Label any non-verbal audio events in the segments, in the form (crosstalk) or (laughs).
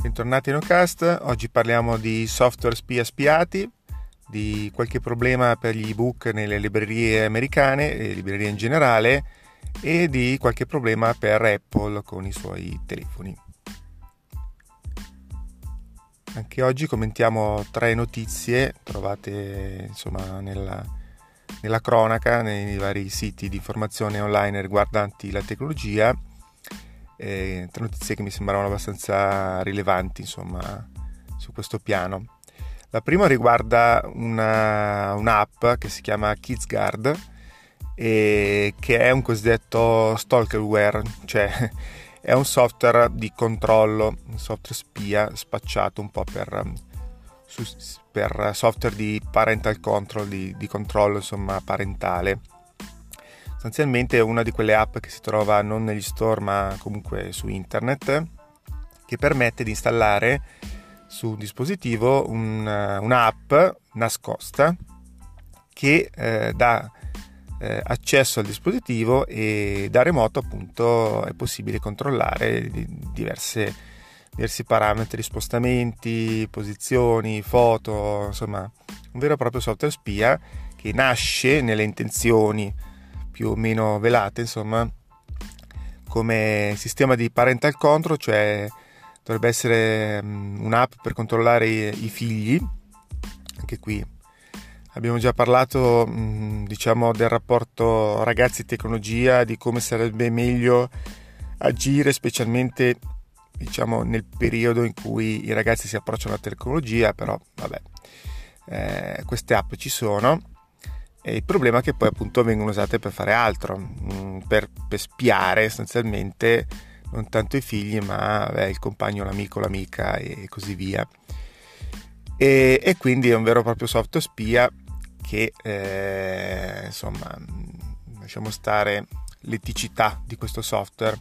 Bentornati in Ocast, oggi parliamo di software spia spiati, di qualche problema per gli ebook nelle librerie americane e librerie in generale e di qualche problema per Apple con i suoi telefoni. Anche oggi commentiamo tre notizie trovate insomma nella, nella cronaca, nei vari siti di informazione online riguardanti la tecnologia eh, tre notizie che mi sembravano abbastanza rilevanti insomma, su questo piano. La prima riguarda una, un'app che si chiama KidsGuard e che è un cosiddetto stalkerware, cioè (laughs) è un software di controllo, un software spia spacciato un po' per, per software di parental control, di, di controllo insomma parentale Sostanzialmente è una di quelle app che si trova non negli store ma comunque su internet che permette di installare su un dispositivo un, un'app nascosta che eh, dà eh, accesso al dispositivo e da remoto appunto è possibile controllare diverse, diversi parametri, spostamenti, posizioni, foto, insomma un vero e proprio software spia che nasce nelle intenzioni più o meno velate, insomma, come sistema di parental control, cioè dovrebbe essere um, un'app per controllare i, figli. Anche qui abbiamo già parlato, um, diciamo, del rapporto ragazzi-tecnologia, di come sarebbe meglio agire, specialmente diciamo nel periodo in cui i ragazzi si approcciano alla tecnologia, però vabbè, eh, queste app ci sono e il problema è che poi appunto vengono usate per fare altro, mm, per, per spiare sostanzialmente non tanto i figli ma beh, il compagno, l'amico, l'amica e così via. E, e, quindi è un vero e proprio software spia che eh, insomma lasciamo stare l'eticità di questo software.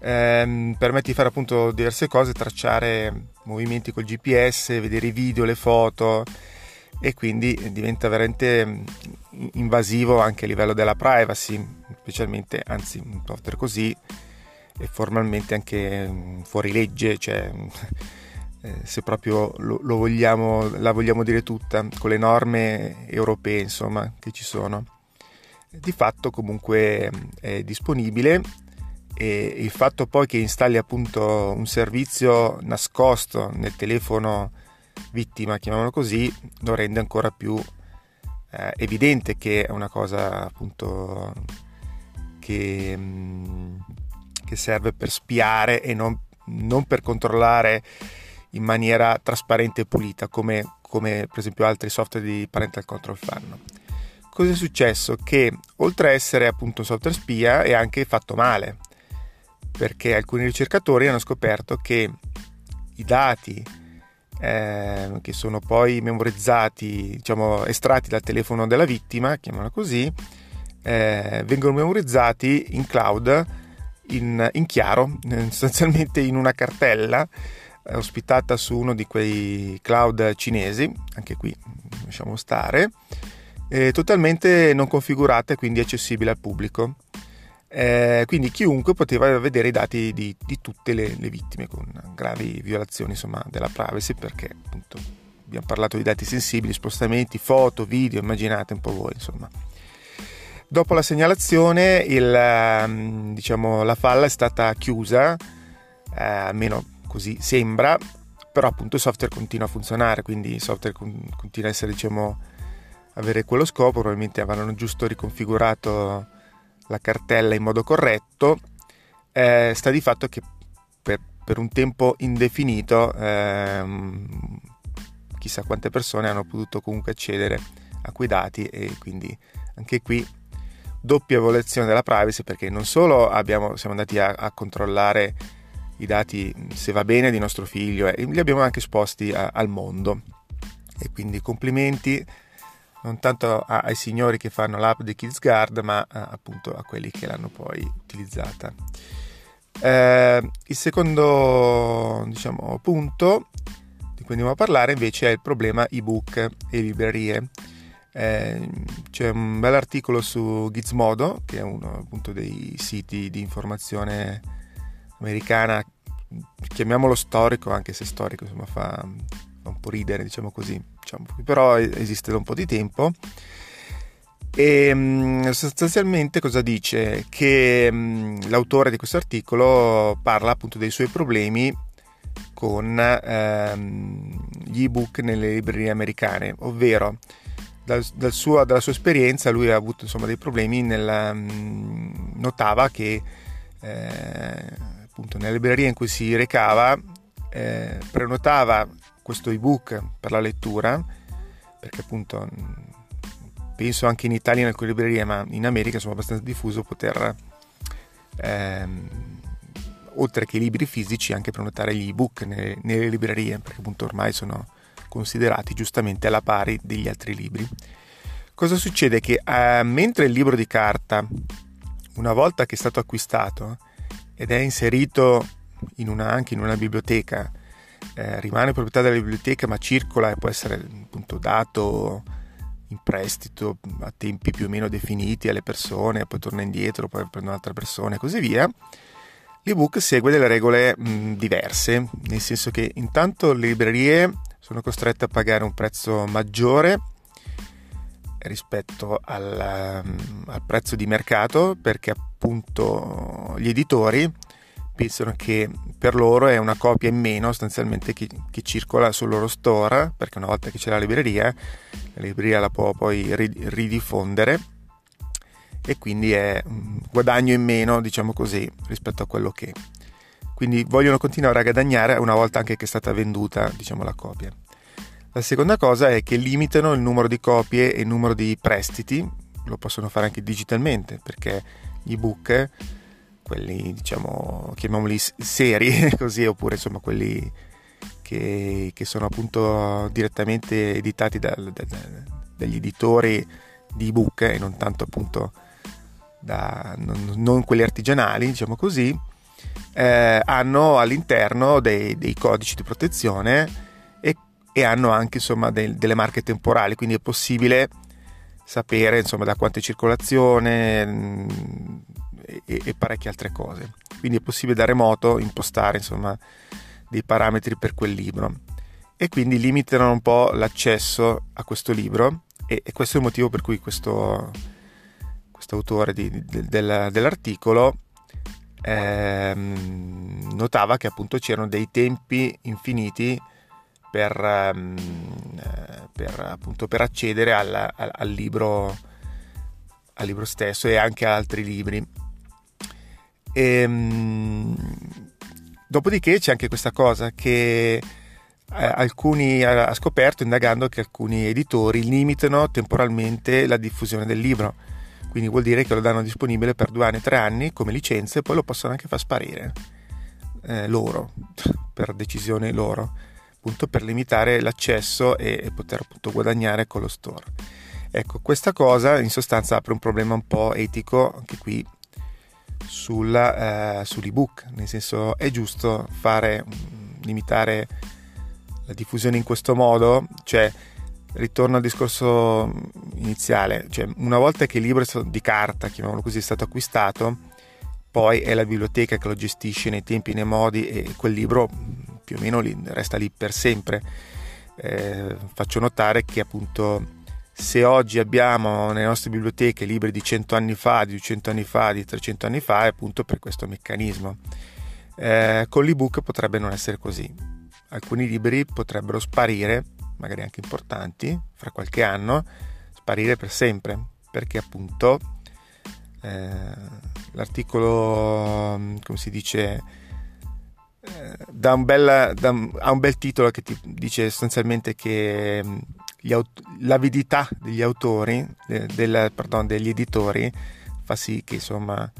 Eh, permette di fare appunto diverse cose, tracciare movimenti col GPS, vedere i video, le foto e quindi diventa veramente mm, invasivo anche a livello della privacy, specialmente, anzi un software così è formalmente anche mm, fuori legge, cioè (laughs) eh, se proprio lo, lo vogliamo, la vogliamo dire tutta, con le norme europee insomma che ci sono. Di fatto comunque mm, è disponibile e il fatto poi che installi appunto un servizio nascosto nel telefono vittima, chiamiamolo così, lo rende ancora più eh, evidente che è una cosa appunto che, mh, mm, che serve per spiare e non, non, per controllare in maniera trasparente e pulita come, come per esempio altri software di parental control fanno. Cosa è successo? Che oltre a essere appunto un software spia è anche fatto male perché alcuni ricercatori hanno scoperto che i dati eh, che sono poi memorizzati, diciamo estratti dal telefono della vittima, chiamano così, eh, vengono memorizzati in cloud in, in chiaro, (laughs) sostanzialmente in una cartella eh, ospitata su uno di quei cloud cinesi, anche qui lasciamo stare, totalmente non configurata e quindi accessibile al pubblico. Eh, quindi chiunque poteva vedere i dati di, di tutte le, le, vittime con gravi violazioni insomma, della privacy perché appunto abbiamo parlato di dati sensibili, spostamenti, foto, video, immaginate un po' voi insomma. Dopo la segnalazione il, ehm, diciamo, la falla è stata chiusa, eh, almeno così sembra, però appunto il software continua a funzionare, quindi il software continua a essere diciamo avere quello scopo, probabilmente avranno giusto riconfigurato la cartella in modo corretto, eh, sta di fatto che per, per un tempo indefinito ehm, chissà quante persone hanno potuto comunque accedere a quei dati e quindi anche qui doppia violazione della privacy perché non solo abbiamo, siamo andati a, a, controllare i dati se va bene di nostro figlio eh, li abbiamo anche esposti a, al mondo. E quindi complimenti non tanto ai signori che fanno l'app di KidsGuard, ma appunto a quelli che l'hanno poi utilizzata. Eh, il secondo diciamo, punto di cui andiamo a parlare invece è il problema ebook e librerie. Eh, c'è un bel articolo su Gizmodo, che è uno appunto dei siti di informazione americana chiamiamolo storico, anche se storico insomma fa, fa un po' ridere, diciamo così, diciamo, però esiste da un po' di tempo. E mm, sostanzialmente cosa dice? Che mm, l'autore di questo articolo parla appunto dei suoi problemi con ehm, gli ebook nelle librerie americane, ovvero dal, dal suo, dalla sua esperienza lui ha avuto insomma, dei problemi, nel, mm, notava che eh, appunto nelle librerie in cui si recava eh, prenotava questo ebook per la lettura, perché appunto mm, penso anche in Italia in alcune librerie, ma in America insomma abbastanza diffuso poter ehm, oltre che i libri fisici anche prenotare gli ebook nelle, nelle librerie, perché appunto ormai sono considerati giustamente alla pari degli altri libri. Cosa succede? Che eh, mentre il libro di carta, una volta che è stato acquistato ed è inserito in una, anche in una biblioteca, eh, rimane proprietà della biblioteca ma circola e può essere appunto dato in prestito a tempi più o meno definiti alle persone, poi torna indietro, poi prende un'altra persona e così via. L'ebook segue delle regole mh, diverse, nel senso che intanto le librerie sono costrette a pagare un prezzo maggiore rispetto al, al, prezzo di mercato perché appunto gli editori pensano che per loro è una copia in meno sostanzialmente che, che circola sul loro store perché una volta che c'è la libreria la libreria la può poi ridifondere e quindi è un guadagno in meno diciamo così rispetto a quello che quindi vogliono continuare a guadagnare una volta anche che è stata venduta diciamo, la copia. La seconda cosa è che limitano il numero di copie e il numero di prestiti, lo possono fare anche digitalmente perché gli ebook, quelli diciamo, chiamiamoli seri (laughs) così, oppure insomma quelli che, che sono appunto direttamente editati da, da, da, dagli editori di ebook e non tanto appunto da, non, non quelli artigianali, diciamo così, eh, hanno all'interno dei, dei, codici di protezione e, e hanno anche insomma del, delle marche temporali, quindi è possibile sapere insomma da quanta circolazione mm, e, e, parecchie altre cose. Quindi è possibile da remoto impostare insomma dei parametri per quel libro e quindi limitano un po' l'accesso a questo libro e, e questo è il motivo per cui questo, questo autore di, de, del, dell'articolo ehm, notava che appunto c'erano dei tempi infiniti per, ehm, eh, per, appunto, per accedere al, al, al, libro, al, libro, stesso e anche a altri libri. E, ehm, dopodiché c'è anche questa cosa che eh, alcuni ha scoperto indagando che alcuni editori limitano temporalmente la diffusione del libro quindi vuol dire che lo danno disponibile per due anni, tre anni come licenza e poi lo possono anche far sparire eh, loro, per decisione loro, appunto per limitare l'accesso e, e poter appunto guadagnare con lo store. Ecco, questa cosa in sostanza apre un problema un po' etico anche qui sulla, eh, sull'ebook, nel senso è giusto fare, limitare la diffusione in questo modo, cioè ritorno al discorso iniziale, cioè una volta che il libro di carta, chiamiamolo così, è stato acquistato, poi è la biblioteca che lo gestisce nei tempi e nei modi e quel libro più o meno resta lì per sempre. Eh, faccio notare che appunto se oggi abbiamo nelle nostre biblioteche libri di 100 anni fa, di 200 anni fa, di 300 anni fa, è appunto per questo meccanismo. Eh, con l'ebook potrebbe non essere così. Alcuni libri potrebbero sparire magari anche importanti, fra qualche anno, sparire per sempre, perché appunto eh, l'articolo, come si dice, eh, dà un bel, dà, ha un bel titolo che ti dice sostanzialmente che mm, aut- l'avidità degli autori, de, del, pardon, degli editori, fa sì che insomma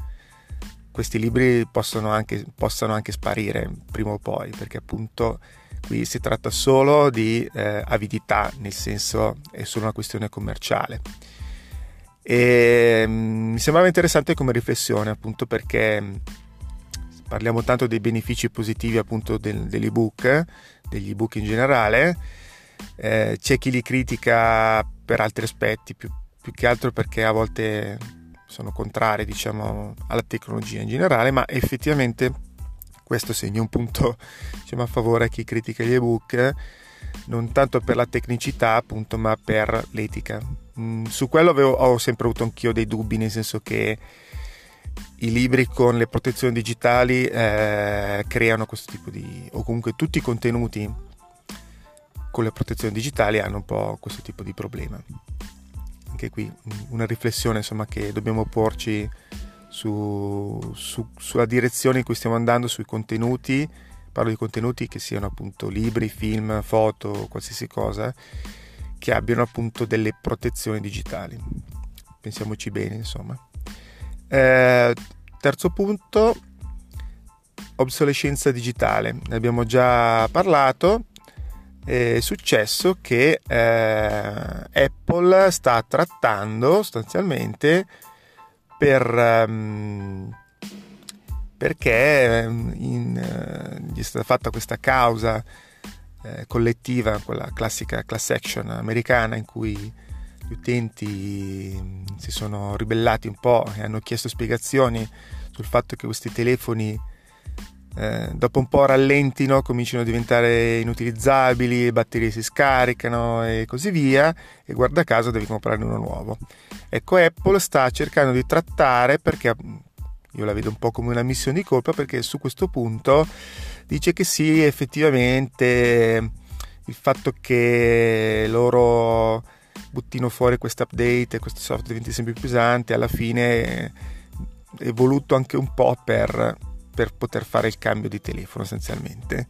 questi libri possono anche, possano anche sparire prima o poi, perché appunto Qui si tratta solo di eh, avidità, nel senso è solo una questione commerciale. E, mm, mi sembrava interessante come riflessione, appunto perché mm, parliamo tanto dei benefici positivi appunto del, dell'ebook, degli ebook in generale. Eh, c'è chi li critica per altri aspetti, più, più che altro perché a volte sono contrari diciamo, alla tecnologia in generale, ma effettivamente Questo segna un punto (laughs) diciamo, a favore a chi critica gli ebook, non tanto per la tecnicità appunto, ma per l'etica. Mm, su quello avevo, ho sempre avuto anch'io dei dubbi, nel senso che i libri con le protezioni digitali eh, creano questo tipo di... o comunque tutti i contenuti con le protezioni digitali hanno un po' questo tipo di problema. Anche qui una riflessione insomma, che dobbiamo porci su, su, sulla direzione in cui stiamo andando, sui contenuti, parlo di contenuti che siano appunto libri, film, foto, qualsiasi cosa, che abbiano appunto delle protezioni digitali. Pensiamoci bene, insomma. Eh, terzo punto, obsolescenza digitale. Ne abbiamo già parlato. È successo che eh, Apple sta trattando sostanzialmente per, um, perché ehm, in, uh, gli è stata fatta questa causa eh, collettiva, quella classica class action americana in cui gli utenti mm, si sono ribellati un po' e hanno chiesto spiegazioni sul fatto che questi telefoni eh, dopo un po' rallentino, cominciano a diventare inutilizzabili, le batterie si scaricano e così via, e guarda caso devi comprarne uno nuovo. Ecco, Apple sta cercando di trattare perché io la vedo un po' come una missione di colpa perché su questo punto dice che sì, effettivamente il fatto che loro buttino fuori questo update e questo software diventi sempre più pesante, alla fine è voluto anche un po' per per poter fare il cambio di telefono essenzialmente.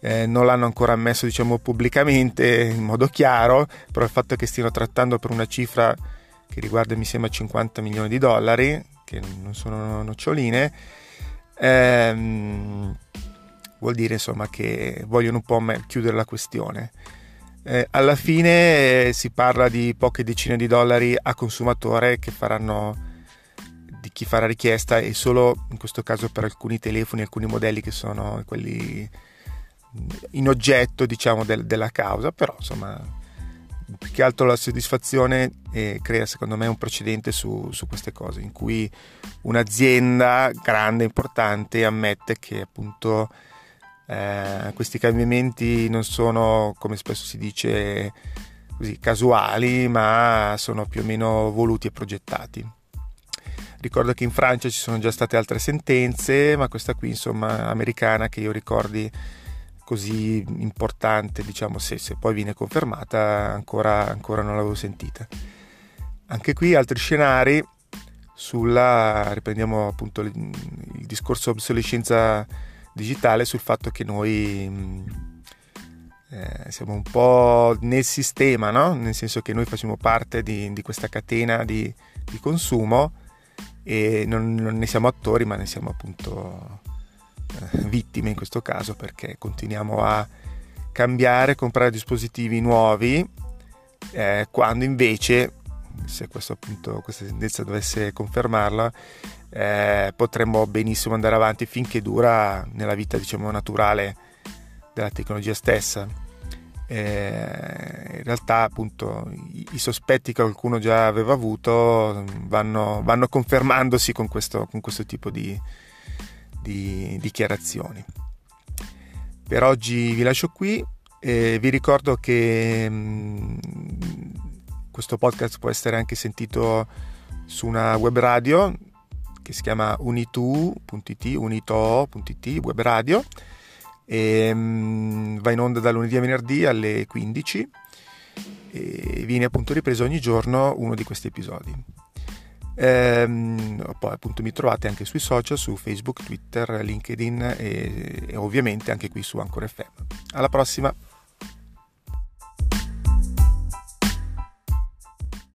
Eh, non l'hanno ancora ammesso diciamo pubblicamente in modo chiaro, però il fatto che stiano trattando per una cifra che riguarda mi sembra 50 milioni di dollari, che non sono noccioline, ehm, vuol dire insomma che vogliono un po' chiudere la questione. Eh, alla fine eh, si parla di poche decine di dollari a consumatore che faranno di chi fa la richiesta e solo in questo caso per alcuni telefoni, alcuni modelli che sono quelli in oggetto diciamo del, della causa, però insomma più che altro la soddisfazione eh, crea secondo me un precedente su, su, queste cose in cui un'azienda grande, importante ammette che appunto eh, questi cambiamenti non sono come spesso si dice così casuali ma sono più o meno voluti e progettati. Ricordo che in Francia ci sono già state altre sentenze, ma questa qui, insomma, americana, che io ricordi così importante, diciamo, se, se poi viene confermata, ancora, ancora non l'avevo sentita. Anche qui altri scenari sulla, riprendiamo appunto il, discorso obsolescenza digitale, sul fatto che noi eh, siamo un po' nel sistema, no? nel senso che noi facciamo parte di, di questa catena di, di consumo e non, non ne siamo attori ma ne siamo appunto eh, vittime in questo caso perché continuiamo a cambiare, comprare dispositivi nuovi eh, quando invece se questo, appunto, questa tendenza dovesse confermarla eh, potremmo benissimo andare avanti finché dura nella vita diciamo naturale della tecnologia stessa eh, in realtà appunto i, i, sospetti che qualcuno già aveva avuto vanno, vanno confermandosi con questo, con questo tipo di, di, dichiarazioni. Per oggi vi lascio qui e vi ricordo che mh, mm, questo podcast può essere anche sentito su una web radio che si chiama unitu.it, unito.it, web radio e, um, va in onda da lunedì a venerdì alle 15 e viene appunto ripreso ogni giorno uno di questi episodi. Ehm, poi appunto mi trovate anche sui social, su Facebook, Twitter, LinkedIn e, e ovviamente anche qui su Anchor FM. Alla prossima!